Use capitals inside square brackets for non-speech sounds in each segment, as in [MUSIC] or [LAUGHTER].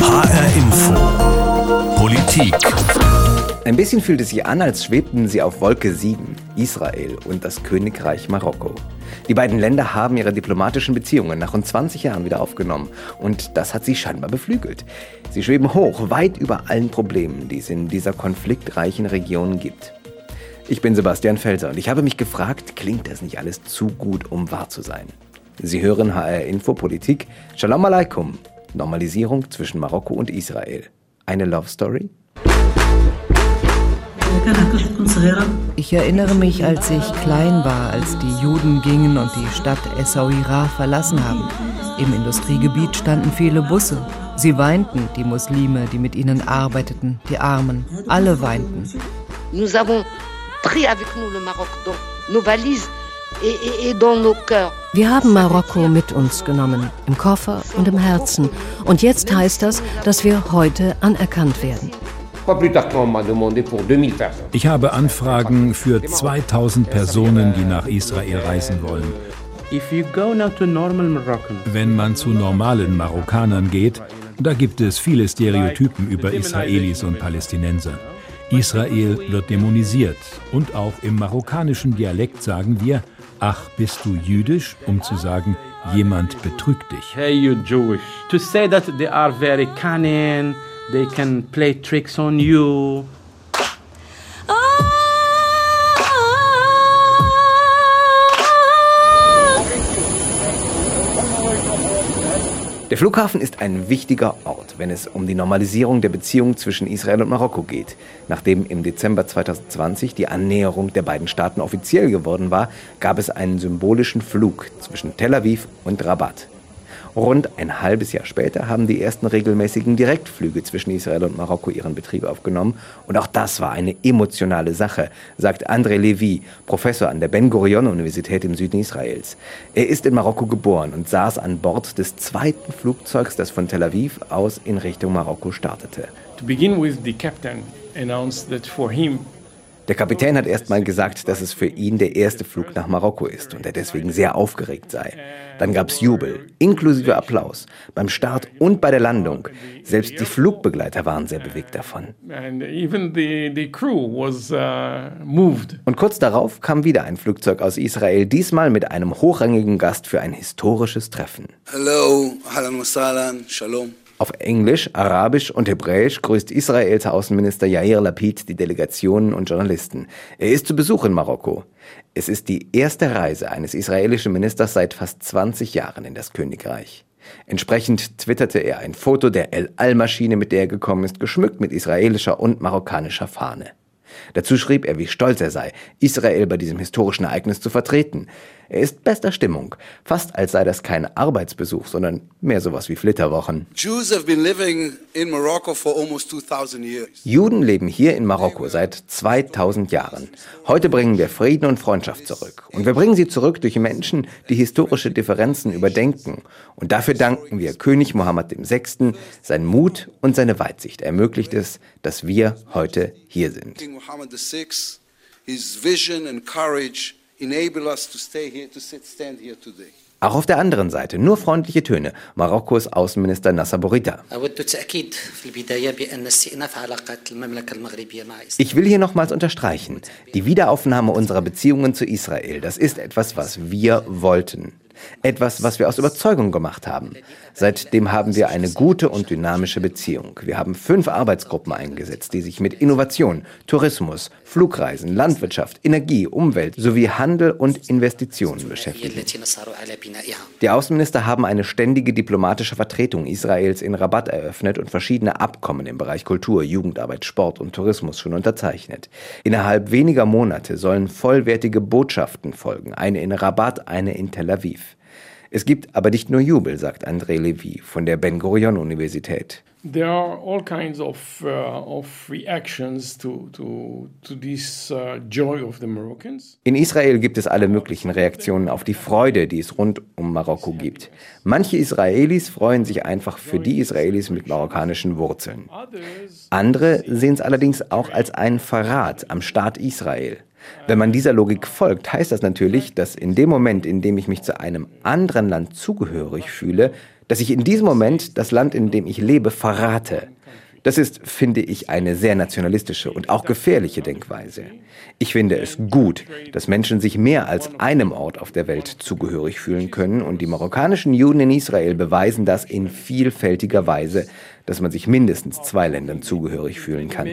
HR Info. Politik. Ein bisschen fühlt es sich an, als schwebten sie auf Wolke 7, Israel und das Königreich Marokko. Die beiden Länder haben ihre diplomatischen Beziehungen nach rund 20 Jahren wieder aufgenommen und das hat sie scheinbar beflügelt. Sie schweben hoch, weit über allen Problemen, die es in dieser konfliktreichen Region gibt. Ich bin Sebastian Felser und ich habe mich gefragt, klingt das nicht alles zu gut, um wahr zu sein? Sie hören HR Info Politik. Shalom Aleikum. Normalisierung zwischen Marokko und Israel. Eine Love Story? Ich erinnere mich, als ich klein war, als die Juden gingen und die Stadt Essaouira verlassen haben. Im Industriegebiet standen viele Busse. Sie weinten, die Muslime, die mit ihnen arbeiteten, die Armen. Alle weinten. Nous avons pris avec nous le Maroc dans nos valises Wir haben Marokko mit uns genommen, im Koffer und im Herzen. Und jetzt heißt das, dass wir heute anerkannt werden. Ich habe Anfragen für 2000 Personen, die nach Israel reisen wollen. Wenn man zu normalen Marokkanern geht, da gibt es viele Stereotypen über Israelis und Palästinenser. Israel wird dämonisiert und auch im marokkanischen Dialekt sagen wir, ach, bist du jüdisch, um zu sagen, jemand betrügt dich. Hey, you Jewish. To say that they are very cunning, they can play tricks on you. Der Flughafen ist ein wichtiger Ort, wenn es um die Normalisierung der Beziehungen zwischen Israel und Marokko geht. Nachdem im Dezember 2020 die Annäherung der beiden Staaten offiziell geworden war, gab es einen symbolischen Flug zwischen Tel Aviv und Rabat. Rund ein halbes Jahr später haben die ersten regelmäßigen Direktflüge zwischen Israel und Marokko ihren Betrieb aufgenommen. Und auch das war eine emotionale Sache, sagt André Levy, Professor an der Ben Gurion Universität im Süden Israels. Er ist in Marokko geboren und saß an Bord des zweiten Flugzeugs, das von Tel Aviv aus in Richtung Marokko startete. To begin with, the captain announced that for him Der Kapitän hat erst mal gesagt, dass es für ihn der erste Flug nach Marokko ist und er deswegen sehr aufgeregt sei. Dann gab es Jubel, inklusive Applaus, beim Start und bei der Landung. Selbst die Flugbegleiter waren sehr bewegt davon. and even the, the crew was uh, moved. Und kurz darauf kam wieder ein Flugzeug aus Israel, diesmal mit einem hochrangigen Gast für ein historisches Treffen. Hello, ahlan wa sahlan, shalom. Auf Englisch, Arabisch und Hebräisch grüßt Israels Außenminister Yair Lapid die Delegationen und Journalisten. Er ist zu Besuch in Marokko. Es ist die erste Reise eines israelischen Ministers seit fast 20 Jahren in das Königreich. Entsprechend twitterte er ein Foto der El Al-Maschine, mit der er gekommen ist, geschmückt mit israelischer und marokkanischer Fahne. Dazu schrieb er, wie stolz er sei, Israel bei diesem historischen Ereignis zu vertreten. Er ist bester Stimmung, fast als sei das kein Arbeitsbesuch, sondern mehr sowas wie Flitterwochen. Jews have been living in Morocco for almost 2000 years. Juden leben hier in Marokko seit 2000 Jahren. Heute bringen wir Frieden und Freundschaft zurück. Und wir bringen sie zurück durch Menschen, die historische Differenzen überdenken. Und dafür danken wir König Mohammed VI. Sein Mut und seine Weitsicht ermöglicht es, dass wir heute hier sind. Mohammed VI, his vision and courage enable us to stay here, to sit, stand here today. Auch auf der anderen Seite nur freundliche Töne. Marokkos Außenminister Nasser Bourita. Ich will hier nochmals unterstreichen, die Wiederaufnahme unserer Beziehungen zu Israel, das ist etwas, was wir wollten. Etwas, was wir aus Überzeugung gemacht haben. Seitdem haben wir eine gute und dynamische Beziehung. Wir haben fünf Arbeitsgruppen eingesetzt, die sich mit Innovation, Tourismus, Flugreisen, Landwirtschaft, Energie, Umwelt sowie Handel und Investitionen beschäftigen. Die Außenminister haben eine ständige diplomatische Vertretung Israels in Rabat eröffnet und verschiedene Abkommen im Bereich Kultur, Jugendarbeit, Sport und Tourismus schon unterzeichnet. Innerhalb weniger Monate sollen vollwertige Botschaften folgen, eine in Rabat, eine in Tel Aviv. Es gibt aber nicht nur Jubel, sagt André Levy von der Ben Gurion Universität. There are all kinds of, uh, of reactions to, to, to this uh, joy of the Moroccans. In Israel gibt es alle möglichen Reaktionen auf die Freude, die es rund um Marokko gibt. Manche Israelis freuen sich einfach für die Israelis mit marokkanischen Wurzeln. Andere sehen es allerdings auch als einen Verrat am Staat Israel. Wenn man dieser Logik folgt, heißt das natürlich, dass in dem Moment, in dem ich mich zu einem anderen Land zugehörig fühle, dass ich in diesem Moment das Land, in dem ich lebe, verrate. Das ist, finde ich, eine sehr nationalistische und auch gefährliche Denkweise. Ich finde es gut, dass Menschen sich mehr als einem Ort auf der Welt zugehörig fühlen können und die marokkanischen Juden in Israel beweisen das in vielfältiger Weise, dass man sich mindestens zwei Ländern zugehörig fühlen kann.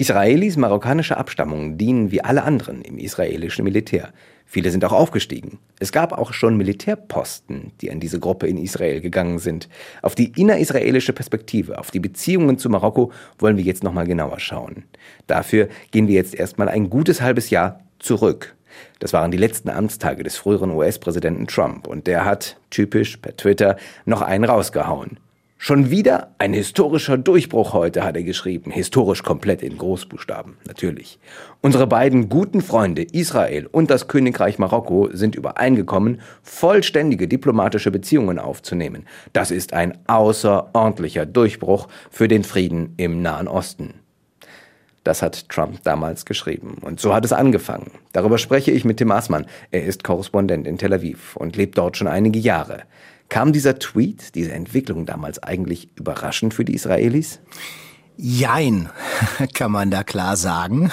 Israelis marokkanischer Abstammung dienen wie alle anderen im israelischen Militär. Viele sind auch aufgestiegen. Es gab auch schon Militärposten, die an diese Gruppe in Israel gegangen sind. Auf die innerisraelische Perspektive, auf die Beziehungen zu Marokko wollen wir jetzt nochmal genauer schauen. Dafür gehen wir jetzt erstmal ein gutes halbes Jahr zurück. Das waren die letzten Amtstage des früheren US-Präsidenten Trump und der hat, typisch per Twitter, noch einen rausgehauen. Schon wieder ein historischer Durchbruch heute, hat er geschrieben. Historisch komplett in Großbuchstaben, natürlich. Unsere beiden guten Freunde Israel und das Königreich Marokko sind übereingekommen, vollständige diplomatische Beziehungen aufzunehmen. Das ist ein außerordentlicher Durchbruch für den Frieden im Nahen Osten. Das hat Trump damals geschrieben. Und so hat es angefangen. Darüber spreche ich mit Tim Aßmann. Er ist Korrespondent in Tel Aviv und lebt dort schon einige Jahre. Kam dieser Tweet, diese Entwicklung damals eigentlich überraschend für die Israelis? Jein, [LAUGHS] kann man da klar sagen.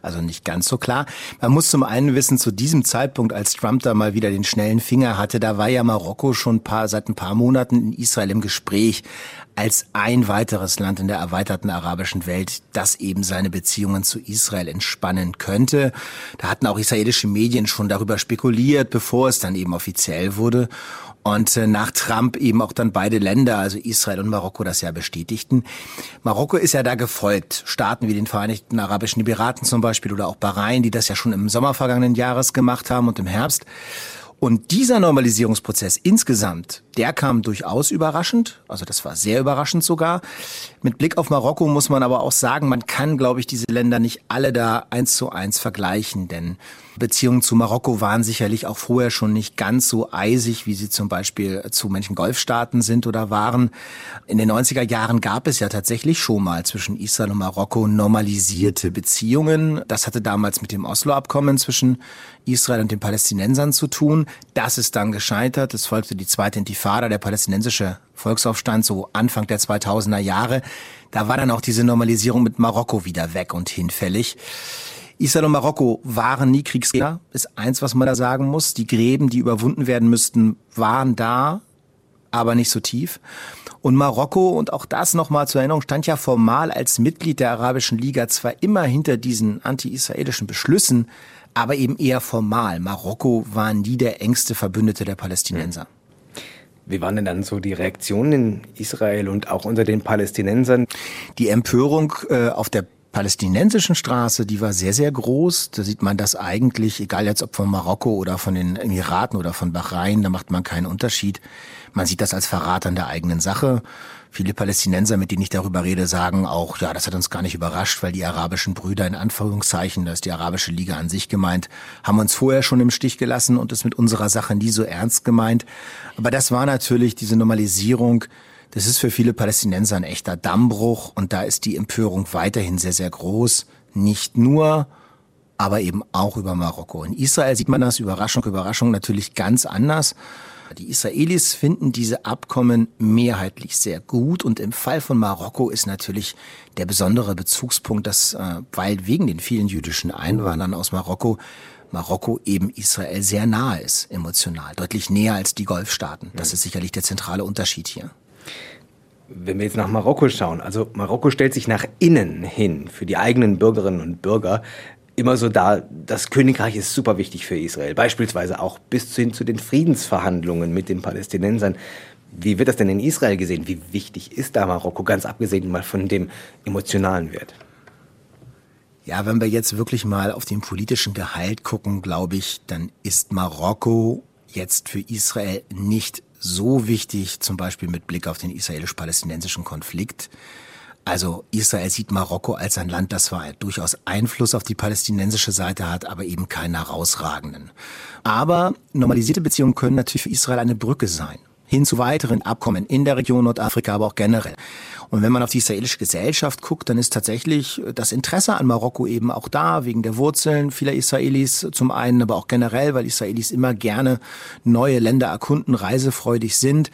Also nicht ganz so klar. Man muss zum einen wissen, zu diesem Zeitpunkt, als Trump da mal wieder den schnellen Finger hatte, da war ja Marokko schon ein paar, seit ein paar Monaten in Israel im Gespräch als ein weiteres Land in der erweiterten arabischen Welt, das eben seine Beziehungen zu Israel entspannen könnte. Da hatten auch israelische Medien schon darüber spekuliert, bevor es dann eben offiziell wurde. Und äh, nach Trump eben auch dann beide Länder, also Israel und Marokko, das ja bestätigten. Marokko ist ja da gefolgt. Staaten wie den Vereinigten Arabischen Emiraten zum Beispiel oder auch Bahrain, die das ja schon im Sommer vergangenen Jahres gemacht haben und im Herbst. Und dieser Normalisierungsprozess insgesamt, der kam durchaus überraschend, also das war sehr überraschend sogar. Mit Blick auf Marokko muss man aber auch sagen, man kann, glaube ich, diese Länder nicht alle da eins zu eins vergleichen, denn Beziehungen zu Marokko waren sicherlich auch vorher schon nicht ganz so eisig, wie sie zum Beispiel zu manchen Golfstaaten sind oder waren. In den 90er Jahren gab es ja tatsächlich schon mal zwischen Israel und Marokko normalisierte Beziehungen. Das hatte damals mit dem Oslo-Abkommen zwischen Israel und den Palästinensern zu tun. Das ist dann gescheitert. Es folgte die zweite Intifada, der palästinensische Volksaufstand, so Anfang der 2000er Jahre. Da war dann auch diese Normalisierung mit Marokko wieder weg und hinfällig. Israel und Marokko waren nie Kriegsgegner, ist eins, was man da sagen muss. Die Gräben, die überwunden werden müssten, waren da, aber nicht so tief. Und Marokko, und auch das nochmal zur Erinnerung, stand ja formal als Mitglied der Arabischen Liga zwar immer hinter diesen anti-israelischen Beschlüssen, aber eben eher formal. Marokko war nie der engste Verbündete der Palästinenser. Wie waren denn dann so die Reaktionen in Israel und auch unter den Palästinensern? Die Empörung äh, auf der palästinensischen Straße, die war sehr, sehr groß. Da sieht man das eigentlich, egal jetzt ob von Marokko oder von den Emiraten oder von Bahrain, da macht man keinen Unterschied. Man sieht das als Verrat an der eigenen Sache. Viele Palästinenser, mit denen ich darüber rede, sagen auch, ja, das hat uns gar nicht überrascht, weil die arabischen Brüder in Anführungszeichen, da ist die arabische Liga an sich gemeint, haben uns vorher schon im Stich gelassen und es mit unserer Sache nie so ernst gemeint. Aber das war natürlich diese Normalisierung das ist für viele Palästinenser ein echter Dammbruch und da ist die Empörung weiterhin sehr, sehr groß. Nicht nur, aber eben auch über Marokko. In Israel sieht man das, Überraschung, Überraschung, natürlich ganz anders. Die Israelis finden diese Abkommen mehrheitlich sehr gut und im Fall von Marokko ist natürlich der besondere Bezugspunkt, dass, äh, weil wegen den vielen jüdischen Einwanderern aus Marokko Marokko eben Israel sehr nahe ist, emotional, deutlich näher als die Golfstaaten. Das ist sicherlich der zentrale Unterschied hier. Wenn wir jetzt nach Marokko schauen, also Marokko stellt sich nach innen hin für die eigenen Bürgerinnen und Bürger immer so dar, das Königreich ist super wichtig für Israel, beispielsweise auch bis hin zu den Friedensverhandlungen mit den Palästinensern. Wie wird das denn in Israel gesehen? Wie wichtig ist da Marokko, ganz abgesehen mal von dem emotionalen Wert? Ja, wenn wir jetzt wirklich mal auf den politischen Gehalt gucken, glaube ich, dann ist Marokko jetzt für Israel nicht so wichtig, zum Beispiel mit Blick auf den israelisch-palästinensischen Konflikt. Also Israel sieht Marokko als ein Land, das zwar durchaus Einfluss auf die palästinensische Seite hat, aber eben keinen herausragenden. Aber normalisierte Beziehungen können natürlich für Israel eine Brücke sein hin zu weiteren Abkommen in der Region Nordafrika, aber auch generell. Und wenn man auf die israelische Gesellschaft guckt, dann ist tatsächlich das Interesse an Marokko eben auch da, wegen der Wurzeln vieler Israelis zum einen, aber auch generell, weil Israelis immer gerne neue Länder erkunden, reisefreudig sind.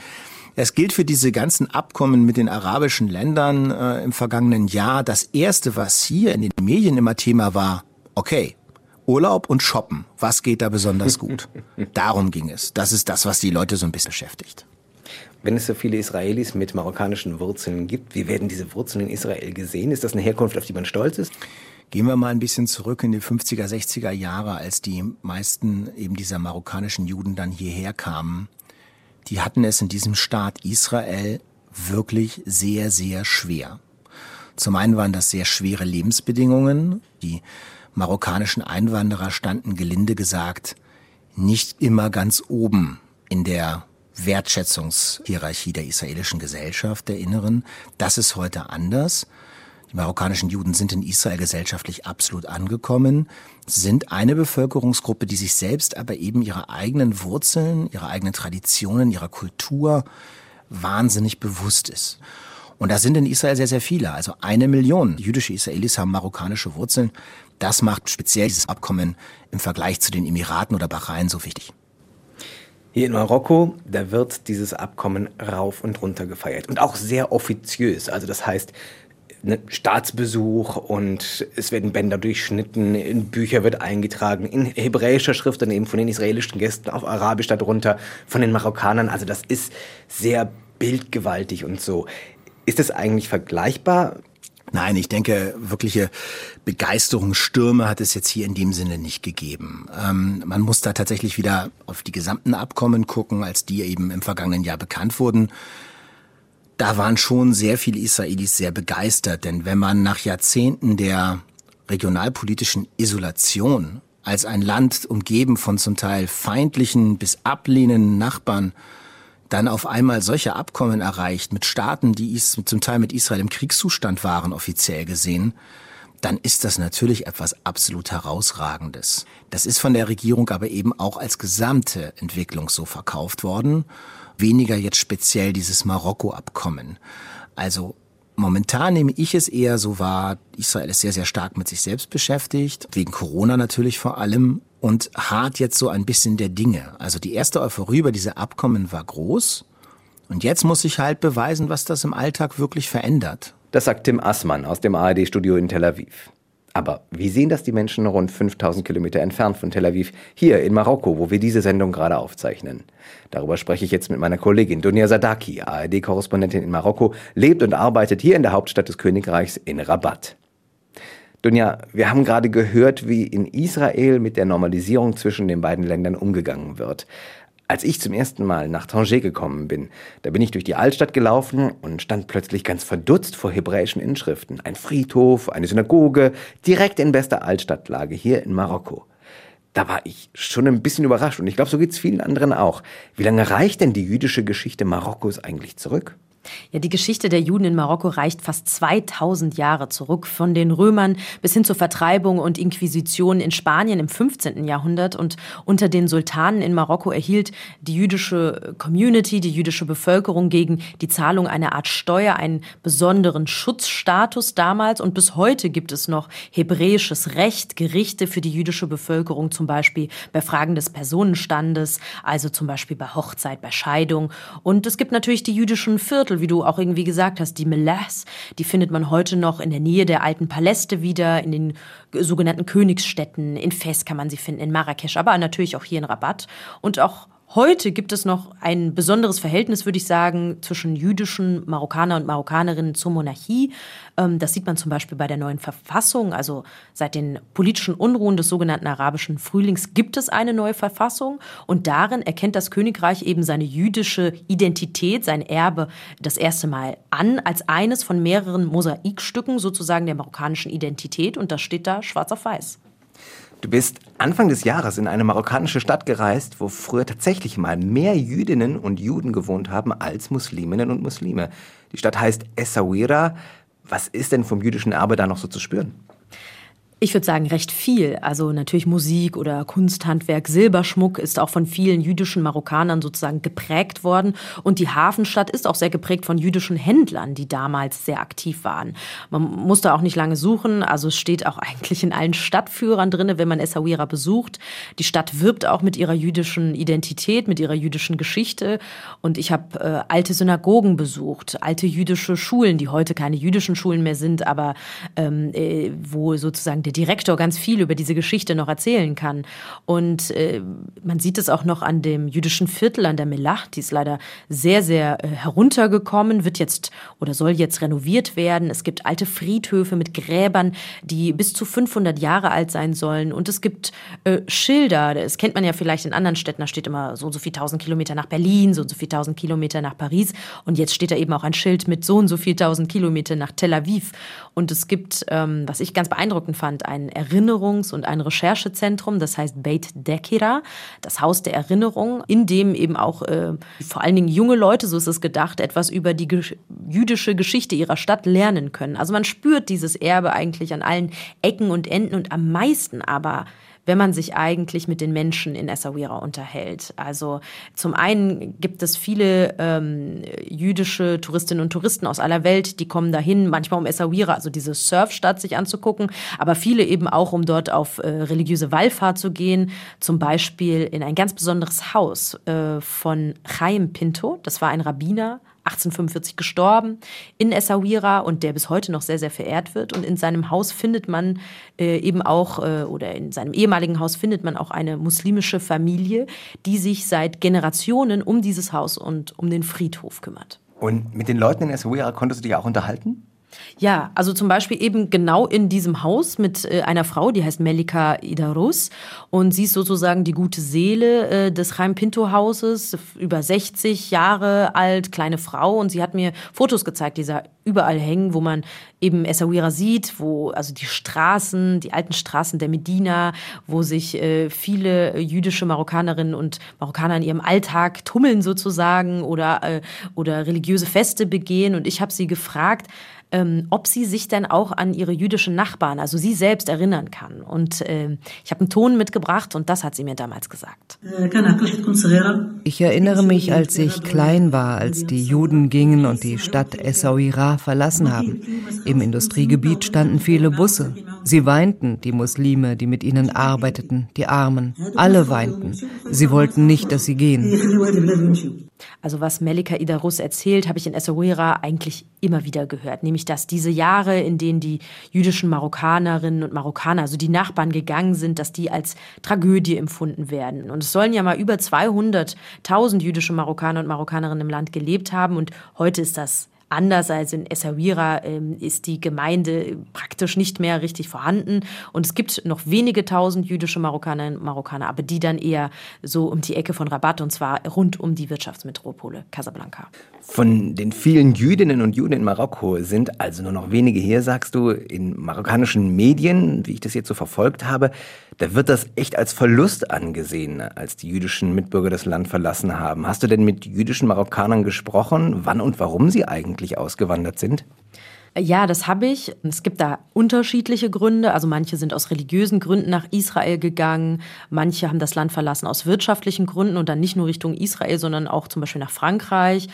Es gilt für diese ganzen Abkommen mit den arabischen Ländern äh, im vergangenen Jahr. Das erste, was hier in den Medien immer Thema war, okay, Urlaub und Shoppen. Was geht da besonders gut? [LAUGHS] Darum ging es. Das ist das, was die Leute so ein bisschen beschäftigt. Wenn es so viele Israelis mit marokkanischen Wurzeln gibt, wie werden diese Wurzeln in Israel gesehen? Ist das eine Herkunft, auf die man stolz ist? Gehen wir mal ein bisschen zurück in die 50er, 60er Jahre, als die meisten eben dieser marokkanischen Juden dann hierher kamen die hatten es in diesem Staat Israel wirklich sehr, sehr schwer. Zum einen waren das sehr schwere Lebensbedingungen. Die marokkanischen Einwanderer standen gelinde gesagt nicht immer ganz oben in der Wertschätzungshierarchie der israelischen Gesellschaft, der Inneren. Das ist heute anders. Die marokkanischen Juden sind in Israel gesellschaftlich absolut angekommen, sind eine Bevölkerungsgruppe, die sich selbst aber eben ihre eigenen Wurzeln, ihre eigenen Traditionen, ihrer Kultur wahnsinnig bewusst ist. Und da sind in Israel sehr, sehr viele. Also eine Million jüdische Israelis haben marokkanische Wurzeln. Das macht speziell dieses Abkommen im Vergleich zu den Emiraten oder Bahrain so wichtig. Hier in Marokko, da wird dieses Abkommen rauf und runter gefeiert und auch sehr offiziös. Also das heißt, ne, Staatsbesuch und es werden Bänder durchschnitten, in Bücher wird eingetragen, in hebräischer Schrift dann eben von den israelischen Gästen auf Arabisch darunter, von den Marokkanern. Also das ist sehr bildgewaltig und so. Ist das eigentlich vergleichbar? Nein, ich denke, wirkliche Begeisterungsstürme hat es jetzt hier in dem Sinne nicht gegeben. Ähm, man muss da tatsächlich wieder auf die gesamten Abkommen gucken, als die eben im vergangenen Jahr bekannt wurden da waren schon sehr viele Israelis sehr begeistert, denn wenn man nach Jahrzehnten der regionalpolitischen Isolation als ein Land umgeben von zum Teil feindlichen bis ablehnenden Nachbarn dann auf einmal solche Abkommen erreicht mit Staaten, die zum Teil mit Israel im Kriegszustand waren, offiziell gesehen, dann ist das natürlich etwas absolut Herausragendes. Das ist von der Regierung aber eben auch als gesamte Entwicklung so verkauft worden weniger jetzt speziell dieses Marokko-Abkommen. Also Momentan nehme ich es eher so wahr, Israel ist sehr, sehr stark mit sich selbst beschäftigt, wegen Corona natürlich vor allem, und hart jetzt so ein bisschen der Dinge. Also die erste Euphorie über diese Abkommen war groß. Und jetzt muss ich halt beweisen, was das im Alltag wirklich verändert. Das sagt Tim Assmann aus dem ARD-Studio in Tel Aviv. Aber wie sehen das die Menschen rund 5000 Kilometer entfernt von Tel Aviv, hier in Marokko, wo wir diese Sendung gerade aufzeichnen? Darüber spreche ich jetzt mit meiner Kollegin Dunja Sadaki, ARD-Korrespondentin in Marokko, lebt und arbeitet hier in der Hauptstadt des Königreichs in Rabat. Dunja, wir haben gerade gehört, wie in Israel mit der Normalisierung zwischen den beiden Ländern umgegangen wird. Als ich zum ersten Mal nach Tanger gekommen bin, da bin ich durch die Altstadt gelaufen und stand plötzlich ganz verdutzt vor hebräischen Inschriften. Ein Friedhof, eine Synagoge, direkt in bester Altstadtlage hier in Marokko. Da war ich schon ein bisschen überrascht und ich glaube, so geht es vielen anderen auch. Wie lange reicht denn die jüdische Geschichte Marokkos eigentlich zurück? Ja, die Geschichte der Juden in Marokko reicht fast 2000 Jahre zurück, von den Römern bis hin zur Vertreibung und Inquisition in Spanien im 15. Jahrhundert. Und unter den Sultanen in Marokko erhielt die jüdische Community, die jüdische Bevölkerung gegen die Zahlung einer Art Steuer einen besonderen Schutzstatus damals. Und bis heute gibt es noch hebräisches Recht, Gerichte für die jüdische Bevölkerung, zum Beispiel bei Fragen des Personenstandes, also zum Beispiel bei Hochzeit, bei Scheidung. Und es gibt natürlich die jüdischen Viertel, Viertel, wie du auch irgendwie gesagt hast, die Melahs, die findet man heute noch in der Nähe der alten Paläste wieder, in den sogenannten Königsstädten. In Fes kann man sie finden, in Marrakesch, aber natürlich auch hier in Rabat. Und auch Heute gibt es noch ein besonderes Verhältnis, würde ich sagen, zwischen jüdischen Marokkaner und Marokkanerinnen zur Monarchie. Ähm, das sieht man zum Beispiel bei der neuen Verfassung. Also seit den politischen Unruhen des sogenannten arabischen Frühlings gibt es eine neue Verfassung. Und darin erkennt das Königreich eben seine jüdische Identität, sein Erbe das erste Mal an, als eines von mehreren Mosaikstücken sozusagen der marokkanischen Identität. Und das steht da schwarz auf weiß. Du bist Anfang des Jahres in eine marokkanische Stadt gereist, wo früher tatsächlich mal mehr Jüdinnen und Juden gewohnt haben als Musliminnen und Muslime. Die Stadt heißt Essaouira. Was ist denn vom jüdischen Erbe da noch so zu spüren? Ich würde sagen, recht viel. Also natürlich Musik oder Kunsthandwerk, Silberschmuck ist auch von vielen jüdischen Marokkanern sozusagen geprägt worden. Und die Hafenstadt ist auch sehr geprägt von jüdischen Händlern, die damals sehr aktiv waren. Man musste auch nicht lange suchen. Also es steht auch [LAUGHS] eigentlich in allen Stadtführern drin, wenn man Essaouira besucht. Die Stadt wirbt auch mit ihrer jüdischen Identität, mit ihrer jüdischen Geschichte. Und ich habe äh, alte Synagogen besucht, alte jüdische Schulen, die heute keine jüdischen Schulen mehr sind, aber ähm, äh, wo sozusagen der Direktor ganz viel über diese Geschichte noch erzählen kann. Und äh, man sieht es auch noch an dem jüdischen Viertel, an der Melach, die ist leider sehr, sehr äh, heruntergekommen, wird jetzt oder soll jetzt renoviert werden. Es gibt alte Friedhöfe mit Gräbern, die bis zu 500 Jahre alt sein sollen. Und es gibt äh, Schilder, das kennt man ja vielleicht in anderen Städten, da steht immer so und so viel tausend Kilometer nach Berlin, so und so viel tausend Kilometer nach Paris. Und jetzt steht da eben auch ein Schild mit so und so viel tausend Kilometer nach Tel Aviv. Und es gibt, ähm, was ich ganz beeindruckend fand, fand ein Erinnerungs- und ein Recherchezentrum, das heißt Beit Dekira, das Haus der Erinnerung, in dem eben auch äh, vor allen Dingen junge Leute, so ist es gedacht, etwas über die ge jüdische Geschichte ihrer Stadt lernen können. Also man spürt dieses Erbe eigentlich an allen Ecken und Enden und am meisten aber wenn man sich eigentlich mit den Menschen in Essaouira unterhält. Also zum einen gibt es viele ähm, jüdische Touristinnen und Touristen aus aller Welt, die kommen dahin, manchmal um Essaouira, also diese Surfstadt sich anzugucken, aber viele eben auch, um dort auf äh, religiöse Wallfahrt zu gehen, zum Beispiel in ein ganz besonderes Haus äh, von Chaim Pinto, das war ein Rabbiner, 1845 gestorben in Essaouira und der bis heute noch sehr, sehr verehrt wird. Und in seinem Haus findet man äh, eben auch, äh, oder in seinem ehemaligen Haus findet man auch eine muslimische Familie, die sich seit Generationen um dieses Haus und um den Friedhof kümmert. Und mit den Leuten in Essaouira konntest du dich auch unterhalten? Ja, also zum Beispiel eben genau in diesem Haus mit äh, einer Frau, die heißt Melika Idarus. Und sie ist sozusagen die gute Seele äh, des Chaim Pinto Hauses, über 60 Jahre alt, kleine Frau. Und sie hat mir Fotos gezeigt, die da überall hängen, wo man eben Essaouira sieht, wo also die Straßen, die alten Straßen der Medina, wo sich äh, viele jüdische Marokkanerinnen und Marokkaner in ihrem Alltag tummeln sozusagen oder, oder religiöse Feste begehen. Und ich habe sie gefragt, ähm, ob sie sich denn auch an ihre jüdischen Nachbarn, also sie selbst, erinnern kann. Und äh, ich habe einen Ton mitgebracht und das hat sie mir damals gesagt. Ich erinnere mich, als ich klein war, als die Juden gingen und die Stadt Essaouira verlassen haben. Im Industriegebiet standen viele Busse. Sie weinten, die Muslime, die mit ihnen arbeiteten, die Armen. Alle weinten. Sie wollten nicht, dass sie gehen. [LAUGHS] Also was Melika Idarus erzählt, habe ich in Essaouira eigentlich immer wieder gehört. Nämlich, dass diese Jahre, in denen die jüdischen Marokkanerinnen und Marokkaner, also die Nachbarn gegangen sind, dass die als Tragödie empfunden werden. Und es sollen ja mal über 200.000 jüdische Marokkaner und Marokkanerinnen im Land gelebt haben. Und heute ist das Anders als in Essaouira ähm, ist die Gemeinde praktisch nicht mehr richtig vorhanden. Und es gibt noch wenige tausend jüdische Marokkanerinnen und Marokkaner, aber die dann eher so um die Ecke von Rabat und zwar rund um die Wirtschaftsmetropole Casablanca. Von den vielen Jüdinnen und Juden in Marokko sind also nur noch wenige hier, sagst du, in marokkanischen Medien, wie ich das jetzt so verfolgt habe. Da wird das echt als Verlust angesehen, als die jüdischen Mitbürger das Land verlassen haben. Hast du denn mit jüdischen Marokkanern gesprochen, wann und warum sie eigentlich ausgewandert sind? Ja, das habe ich. Es gibt da unterschiedliche Gründe. Also manche sind aus religiösen Gründen nach Israel gegangen, manche haben das Land verlassen aus wirtschaftlichen Gründen und dann nicht nur Richtung Israel, sondern auch zum Beispiel nach Frankreich.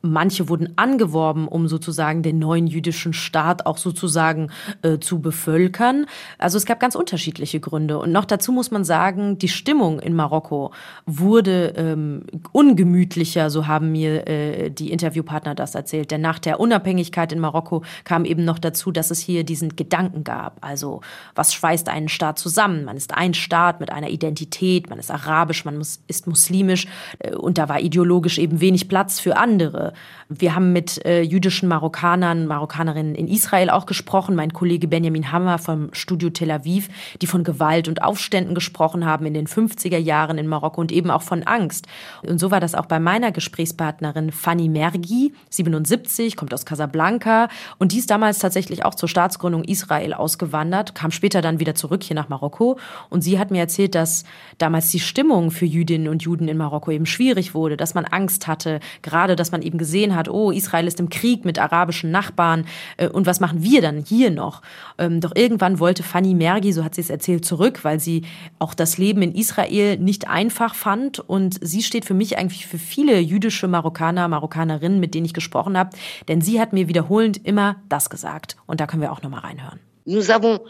Manche wurden angeworben, um sozusagen den neuen jüdischen Staat auch sozusagen äh, zu bevölkern. Also es gab ganz unterschiedliche Gründe. Und noch dazu muss man sagen, die Stimmung in Marokko wurde ähm, ungemütlicher, so haben mir äh, die Interviewpartner das erzählt. Denn nach der Unabhängigkeit in Marokko kam eben noch dazu, dass es hier diesen Gedanken gab. Also was schweißt einen Staat zusammen? Man ist ein Staat mit einer Identität, man ist arabisch, man muss, ist muslimisch äh, und da war ideologisch eben wenig Platz für andere. Wir haben mit äh, jüdischen Marokkanern, Marokkanerinnen in Israel auch gesprochen. Mein Kollege Benjamin Hammer vom Studio Tel Aviv, die von Gewalt und Aufständen gesprochen haben in den 50er Jahren in Marokko und eben auch von Angst. Und so war das auch bei meiner Gesprächspartnerin Fanny Mergi, 77, kommt aus Casablanca und die sie ist damals tatsächlich auch zur Staatsgründung Israel ausgewandert, kam später dann wieder zurück hier nach Marokko. Und sie hat mir erzählt, dass damals die Stimmung für Jüdinnen und Juden in Marokko eben schwierig wurde, dass man Angst hatte, gerade dass man eben gesehen hat, oh, Israel ist im Krieg mit arabischen Nachbarn äh, und was machen wir dann hier noch? Ähm, doch irgendwann wollte Fanny Mergi, so hat sie es erzählt, zurück, weil sie auch das Leben in Israel nicht einfach fand. Und sie steht für mich eigentlich für viele jüdische Marokkaner, Marokkanerinnen, mit denen ich gesprochen habe, denn sie hat mir wiederholend immer das gesagt. Und da können wir auch nochmal reinhören. Nous avons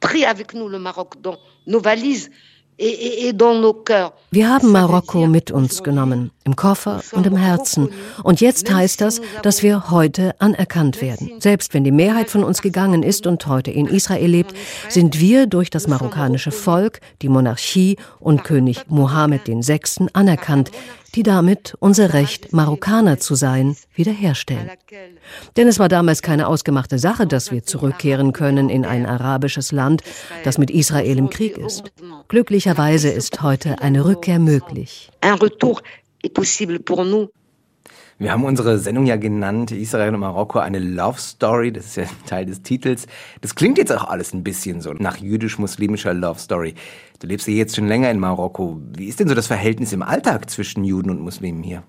pris avec nous le Maroc dans nos valises wir haben Marokko mit uns genommen, im Koffer und im Herzen. Und jetzt heißt das, dass wir heute anerkannt werden. Selbst wenn die Mehrheit von uns gegangen ist und heute in Israel lebt, sind wir durch das marokkanische Volk, die Monarchie und König Mohammed VI. anerkannt, die damit unser Recht, Marokkaner zu sein, wiederherstellen. Denn es war damals keine ausgemachte Sache, dass wir zurückkehren können in ein arabisches Land, das mit Israel im Krieg ist. Glücklicherweise ist heute eine Rückkehr möglich. Wir haben unsere Sendung ja genannt, Israel und Marokko, eine Love Story. Das ist ja Teil des Titels. Das klingt jetzt auch alles ein bisschen so nach jüdisch-muslimischer Love Story. Du lebst ja jetzt schon länger in Marokko. Wie ist denn so das Verhältnis im Alltag zwischen Juden und Muslimen hier?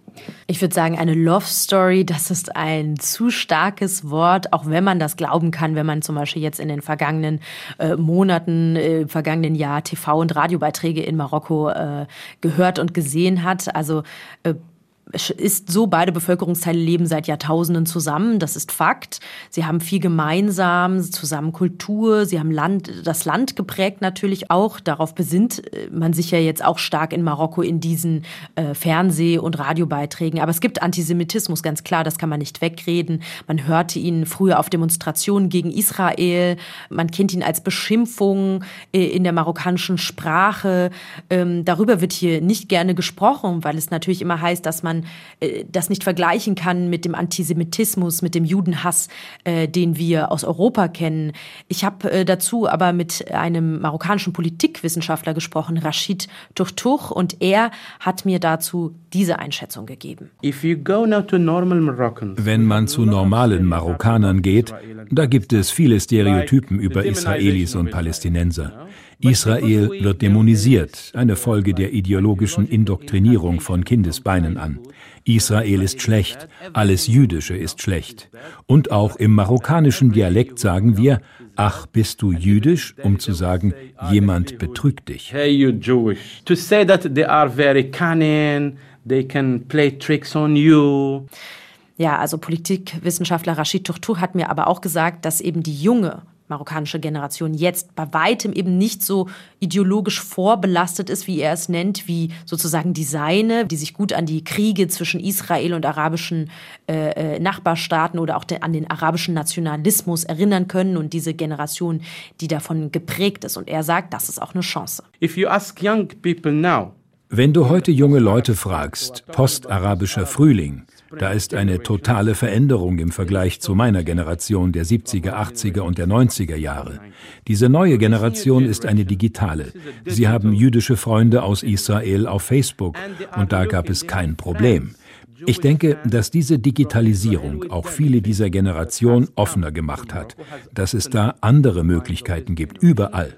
Ich würde sagen, eine Love Story, das ist ein zu starkes Wort, auch wenn man das glauben kann, wenn man zum Beispiel jetzt in den vergangenen äh, Monaten, äh, im vergangenen Jahr TV- und Radiobeiträge in Marokko äh, gehört und gesehen hat. Also äh, ist so, beide Bevölkerungsteile leben seit Jahrtausenden zusammen, das ist Fakt. Sie haben viel gemeinsam, zusammen Kultur, sie haben Land, das Land geprägt natürlich auch. Darauf besinnt äh, man sich ja jetzt auch stark in Marokko in diesen äh, Fernseh- und Radiobeiträgen. Aber es gibt Antisemitismus, ganz klar, das kann man nicht wegreden. Man hörte ihn früher auf Demonstrationen gegen Israel, man kennt ihn als Beschimpfung äh, in der marokkanischen Sprache. Ähm, darüber wird hier nicht gerne gesprochen, weil es natürlich immer heißt, dass man man äh, das nicht vergleichen kann mit dem Antisemitismus, mit dem Judenhass, äh, den wir aus Europa kennen. Ich habe äh, dazu aber mit einem marokkanischen Politikwissenschaftler gesprochen, Rashid Tuchtuch, und er hat mir dazu diese Einschätzung gegeben. Wenn man zu normalen Marokkanern geht, da gibt es viele Stereotypen über Israelis und Palästinenser. Israel wird dämonisiert, eine Folge der ideologischen Indoktrinierung von Kindesbeinen an. Israel ist schlecht, alles Jüdische ist schlecht. Und auch im marokkanischen Dialekt sagen wir, ach, bist du jüdisch, um zu sagen, jemand betrügt dich. Hey, you Jewish. To say that they are very cunning, they can play tricks on you. Ja, also Politikwissenschaftler Rashid Tuchtu hat mir aber auch gesagt, dass eben die junge marokkanische Generation jetzt bei weitem eben nicht so ideologisch vorbelastet ist, wie er es nennt, wie sozusagen die seine, die sich gut an die Kriege zwischen Israel und arabischen äh, äh Nachbarstaaten oder auch de, an den arabischen Nationalismus erinnern können und diese Generation, die davon geprägt ist. Und er sagt, das ist auch eine Chance. If you ask young people now, wenn du heute junge Leute fragst, postarabischer Frühling, da ist eine totale Veränderung im Vergleich zu meiner Generation der 70er, 80er und der 90er Jahre. Diese neue Generation ist eine digitale. Sie haben jüdische Freunde aus Israel auf Facebook und da gab es kein Problem. Ich denke, dass diese Digitalisierung auch viele dieser Generation offener gemacht hat, dass es da andere Möglichkeiten gibt, überall.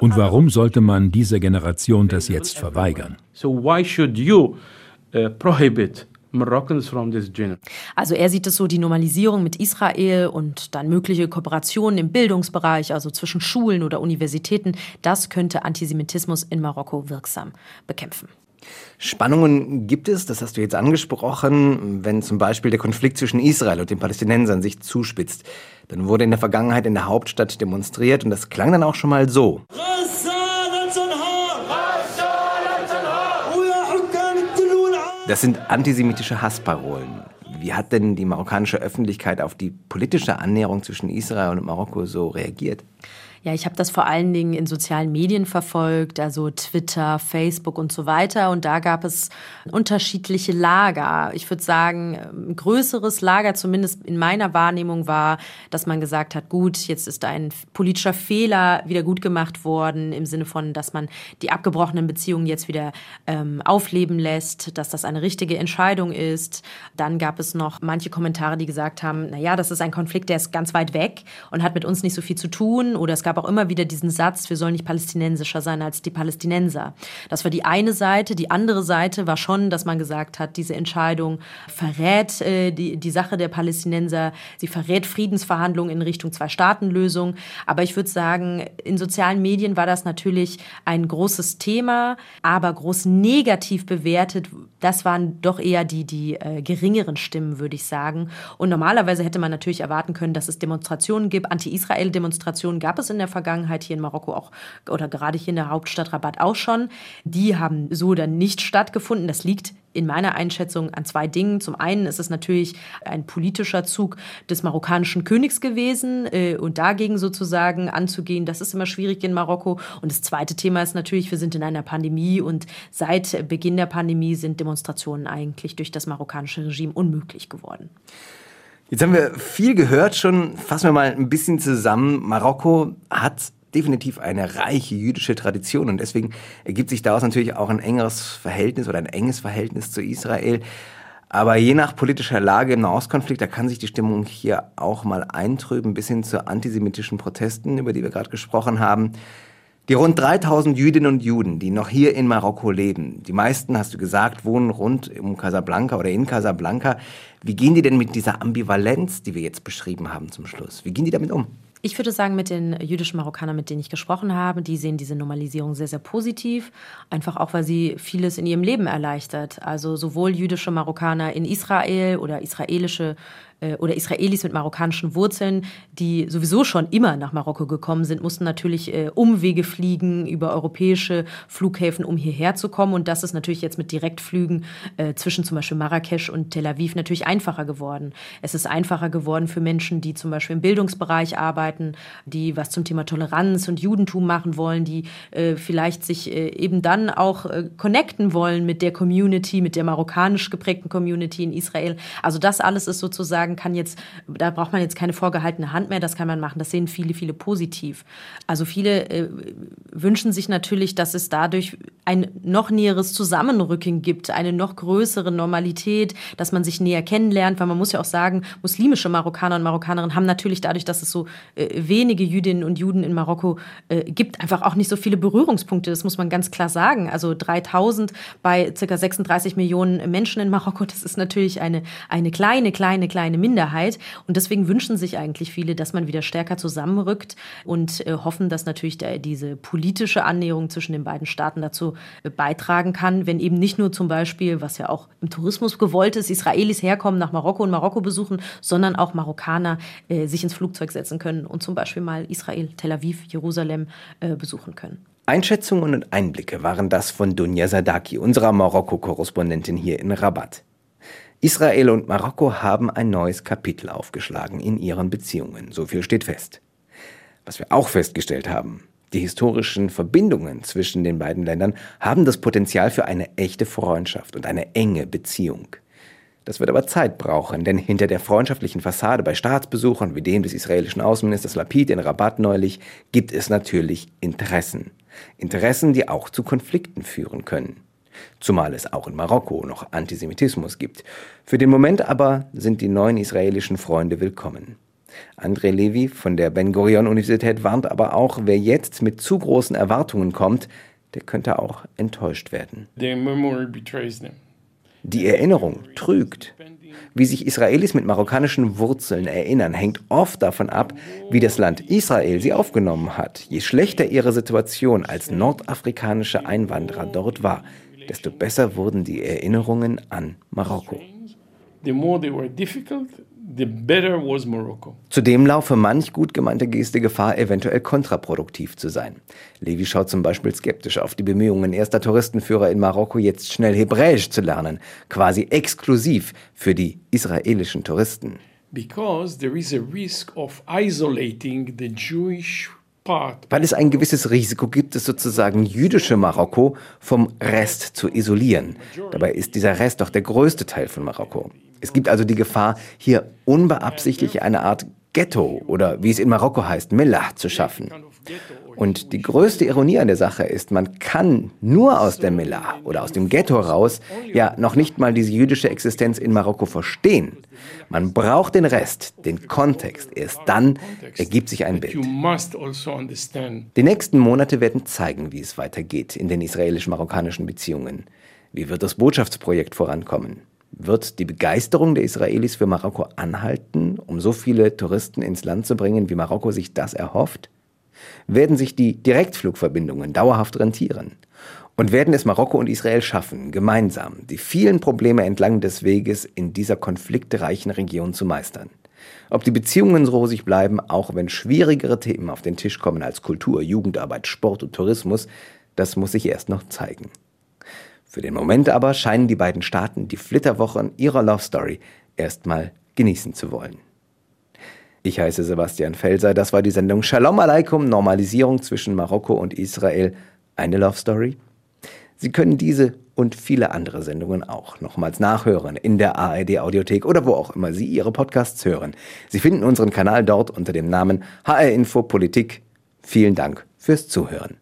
Und warum sollte man dieser Generation das jetzt verweigern? So why should you uh, prohibit also er sieht es so, die Normalisierung mit Israel und dann mögliche Kooperationen im Bildungsbereich, also zwischen Schulen oder Universitäten, das könnte Antisemitismus in Marokko wirksam bekämpfen. Spannungen gibt es, das hast du jetzt angesprochen, wenn zum Beispiel der Konflikt zwischen Israel und den Palästinensern sich zuspitzt. Dann wurde in der Vergangenheit in der Hauptstadt demonstriert und das klang dann auch schon mal so. Das sind antisemitische Hassparolen. Wie hat denn die marokkanische Öffentlichkeit auf die politische Annäherung zwischen Israel und Marokko so reagiert? Ja, ich habe das vor allen Dingen in sozialen Medien verfolgt, also Twitter, Facebook und so weiter. Und da gab es unterschiedliche Lager. Ich würde sagen, ein größeres Lager, zumindest in meiner Wahrnehmung, war, dass man gesagt hat, gut, jetzt ist ein politischer Fehler wieder gut gemacht worden, im Sinne von, dass man die abgebrochenen Beziehungen jetzt wieder ähm, aufleben lässt, dass das eine richtige Entscheidung ist. Dann gab es noch manche Kommentare, die gesagt haben, na ja, das ist ein Konflikt, der ist ganz weit weg und hat mit uns nicht so viel zu tun. Oder es gab auch immer wieder diesen Satz, wir sollen nicht palästinensischer sein als die Palästinenser. Das war die eine Seite. Die andere Seite war schon, dass man gesagt hat, diese Entscheidung verrät äh, die, die Sache der Palästinenser, sie verrät Friedensverhandlungen in Richtung Zwei-Staaten-Lösung. Aber ich würde sagen, in sozialen Medien war das natürlich ein großes Thema, aber groß negativ bewertet. Das waren doch eher die, die äh, geringeren Stimmen, würde ich sagen. Und normalerweise hätte man natürlich erwarten können, dass es Demonstrationen gibt. Anti-Israel-Demonstrationen gab es in der Vergangenheit hier in Marokko auch oder gerade hier in der Hauptstadt Rabat auch schon. Die haben so dann nicht stattgefunden. Das liegt in meiner Einschätzung an zwei Dingen. Zum einen ist es natürlich ein politischer Zug des marokkanischen Königs gewesen äh, und dagegen sozusagen anzugehen, das ist immer schwierig in Marokko. Und das zweite Thema ist natürlich, wir sind in einer Pandemie und seit Beginn der Pandemie sind Demonstrationen eigentlich durch das marokkanische Regime unmöglich geworden. Jetzt haben wir viel gehört schon. Fassen wir mal ein bisschen zusammen. Marokko hat definitiv eine reiche jüdische Tradition und deswegen ergibt sich daraus natürlich auch ein engeres Verhältnis oder ein enges Verhältnis zu Israel. Aber je nach politischer Lage im Nahostkonflikt, da kann sich die Stimmung hier auch mal eintrüben, bis hin zu antisemitischen Protesten, über die wir gerade gesprochen haben. Die rund 3000 Jüdinnen und Juden, die noch hier in Marokko leben, die meisten, hast du gesagt, wohnen rund um Casablanca oder in Casablanca. Wie gehen die denn mit dieser Ambivalenz, die wir jetzt beschrieben haben zum Schluss? Wie gehen die damit um? Ich würde sagen, mit den jüdischen Marokkanern, mit denen ich gesprochen habe, die sehen diese Normalisierung sehr, sehr positiv. Einfach auch, weil sie vieles in ihrem Leben erleichtert. Also sowohl jüdische Marokkaner in Israel oder israelische oder Israelis mit marokkanischen Wurzeln, die sowieso schon immer nach Marokko gekommen sind, mussten natürlich äh, Umwege fliegen über europäische Flughäfen, um hierher zu kommen. Und das ist natürlich jetzt mit Direktflügen äh, zwischen zum Beispiel Marrakesch und Tel Aviv natürlich einfacher geworden. Es ist einfacher geworden für Menschen, die zum Beispiel im Bildungsbereich arbeiten, die was zum Thema Toleranz und Judentum machen wollen, die äh, vielleicht sich äh, eben dann auch äh, connecten wollen mit der Community, mit der marokkanisch geprägten Community in Israel. Also das alles ist sozusagen sagen kann, jetzt, da braucht man jetzt keine vorgehaltene Hand mehr, das kann man machen. Das sehen viele, viele positiv. Also viele äh, wünschen sich natürlich, dass es dadurch ein noch näheres Zusammenrücken gibt, eine noch größere Normalität, dass man sich näher kennenlernt, weil man muss ja auch sagen, muslimische Marokkaner und Marokkanerinnen haben natürlich dadurch, dass es so äh, wenige Jüdinnen und Juden in Marokko äh, gibt, einfach auch nicht so viele Berührungspunkte. Das muss man ganz klar sagen. Also 3000 bei ca. 36 Millionen Menschen in Marokko, das ist natürlich eine, eine kleine, kleine, kleine eine Minderheit. Und deswegen wünschen sich eigentlich viele, dass man wieder stärker zusammenrückt und äh, hoffen, dass natürlich der, diese politische Annäherung zwischen den beiden Staaten dazu äh, beitragen kann, wenn eben nicht nur zum Beispiel, was ja auch im Tourismus gewollt ist, Israelis herkommen nach Marokko und Marokko besuchen, sondern auch Marokkaner äh, sich ins Flugzeug setzen können und zum Beispiel mal Israel, Tel Aviv, Jerusalem äh, besuchen können. Einschätzungen und Einblicke waren das von Dunja Sadaki, unserer Marokko-Korrespondentin hier in Rabat. Israel und Marokko haben ein neues Kapitel aufgeschlagen in ihren Beziehungen, so viel steht fest. Was wir auch festgestellt haben, die historischen Verbindungen zwischen den beiden Ländern haben das Potenzial für eine echte Freundschaft und eine enge Beziehung. Das wird aber Zeit brauchen, denn hinter der freundschaftlichen Fassade bei Staatsbesuchern wie dem des israelischen Außenministers Lapid in Rabat neulich gibt es natürlich Interessen. Interessen, die auch zu Konflikten führen können zumal es auch in Marokko noch Antisemitismus gibt. Für den Moment aber sind die neuen israelischen Freunde willkommen. André Levy von der Ben Gurion Universität warnt aber auch, wer jetzt mit zu großen Erwartungen kommt, der könnte auch enttäuscht werden. Die Erinnerung trügt. Wie sich Israelis mit marokkanischen Wurzeln erinnern, hängt oft davon ab, wie das Land Israel sie aufgenommen hat. Je schlechter ihre Situation als nordafrikanische Einwanderer dort war, desto besser wurden die Erinnerungen an Marokko. Zudem laufe manch gut gemeinte Geste Gefahr, eventuell kontraproduktiv zu sein. Levi schaut zum Beispiel skeptisch auf die Bemühungen erster Touristenführer in Marokko, jetzt schnell Hebräisch zu lernen, quasi exklusiv für die israelischen Touristen. Because there is a risk of isolating the Jewish Weil es ein gewisses Risiko gibt, das sozusagen jüdische Marokko vom Rest zu isolieren. Dabei ist dieser Rest doch der größte Teil von Marokko. Es gibt also die Gefahr, hier unbeabsichtigt eine Art Ghetto oder wie es in Marokko heißt, Millah zu schaffen. Und die größte Ironie an der Sache ist, man kann nur aus der Millah oder aus dem Ghetto raus ja noch nicht mal diese jüdische Existenz in Marokko verstehen. Man braucht den Rest, den Kontext. Erst dann ergibt sich ein Bild. Also die nächsten Monate werden zeigen, wie es weitergeht in den israelisch-marokkanischen Beziehungen. Wie wird das Botschaftsprojekt vorankommen? Wird die Begeisterung der Israelis für Marokko anhalten, um so viele Touristen ins Land zu bringen, wie Marokko sich das erhofft? Werden sich die Direktflugverbindungen dauerhaft rentieren? Und werden es Marokko und Israel schaffen, gemeinsam die vielen Probleme entlang des Weges in dieser konfliktreichen Region zu meistern? Ob die Beziehungen so rosig bleiben, auch wenn schwierigere Themen auf den Tisch kommen als Kultur, Jugendarbeit, Sport und Tourismus, das muss sich erst noch zeigen. Für den Moment aber scheinen die beiden Staaten die Flitterwochen ihrer Love Story erstmal genießen zu wollen. Ich heiße Sebastian Felser, das war die Sendung Shalom Aleikum, Normalisierung zwischen Marokko und Israel, eine Love Story. Sie können diese und viele andere Sendungen auch nochmals nachhören in der ARD Audiothek oder wo auch immer Sie Ihre Podcasts hören. Sie finden unseren Kanal dort unter dem Namen HR Info Politik. Vielen Dank fürs Zuhören.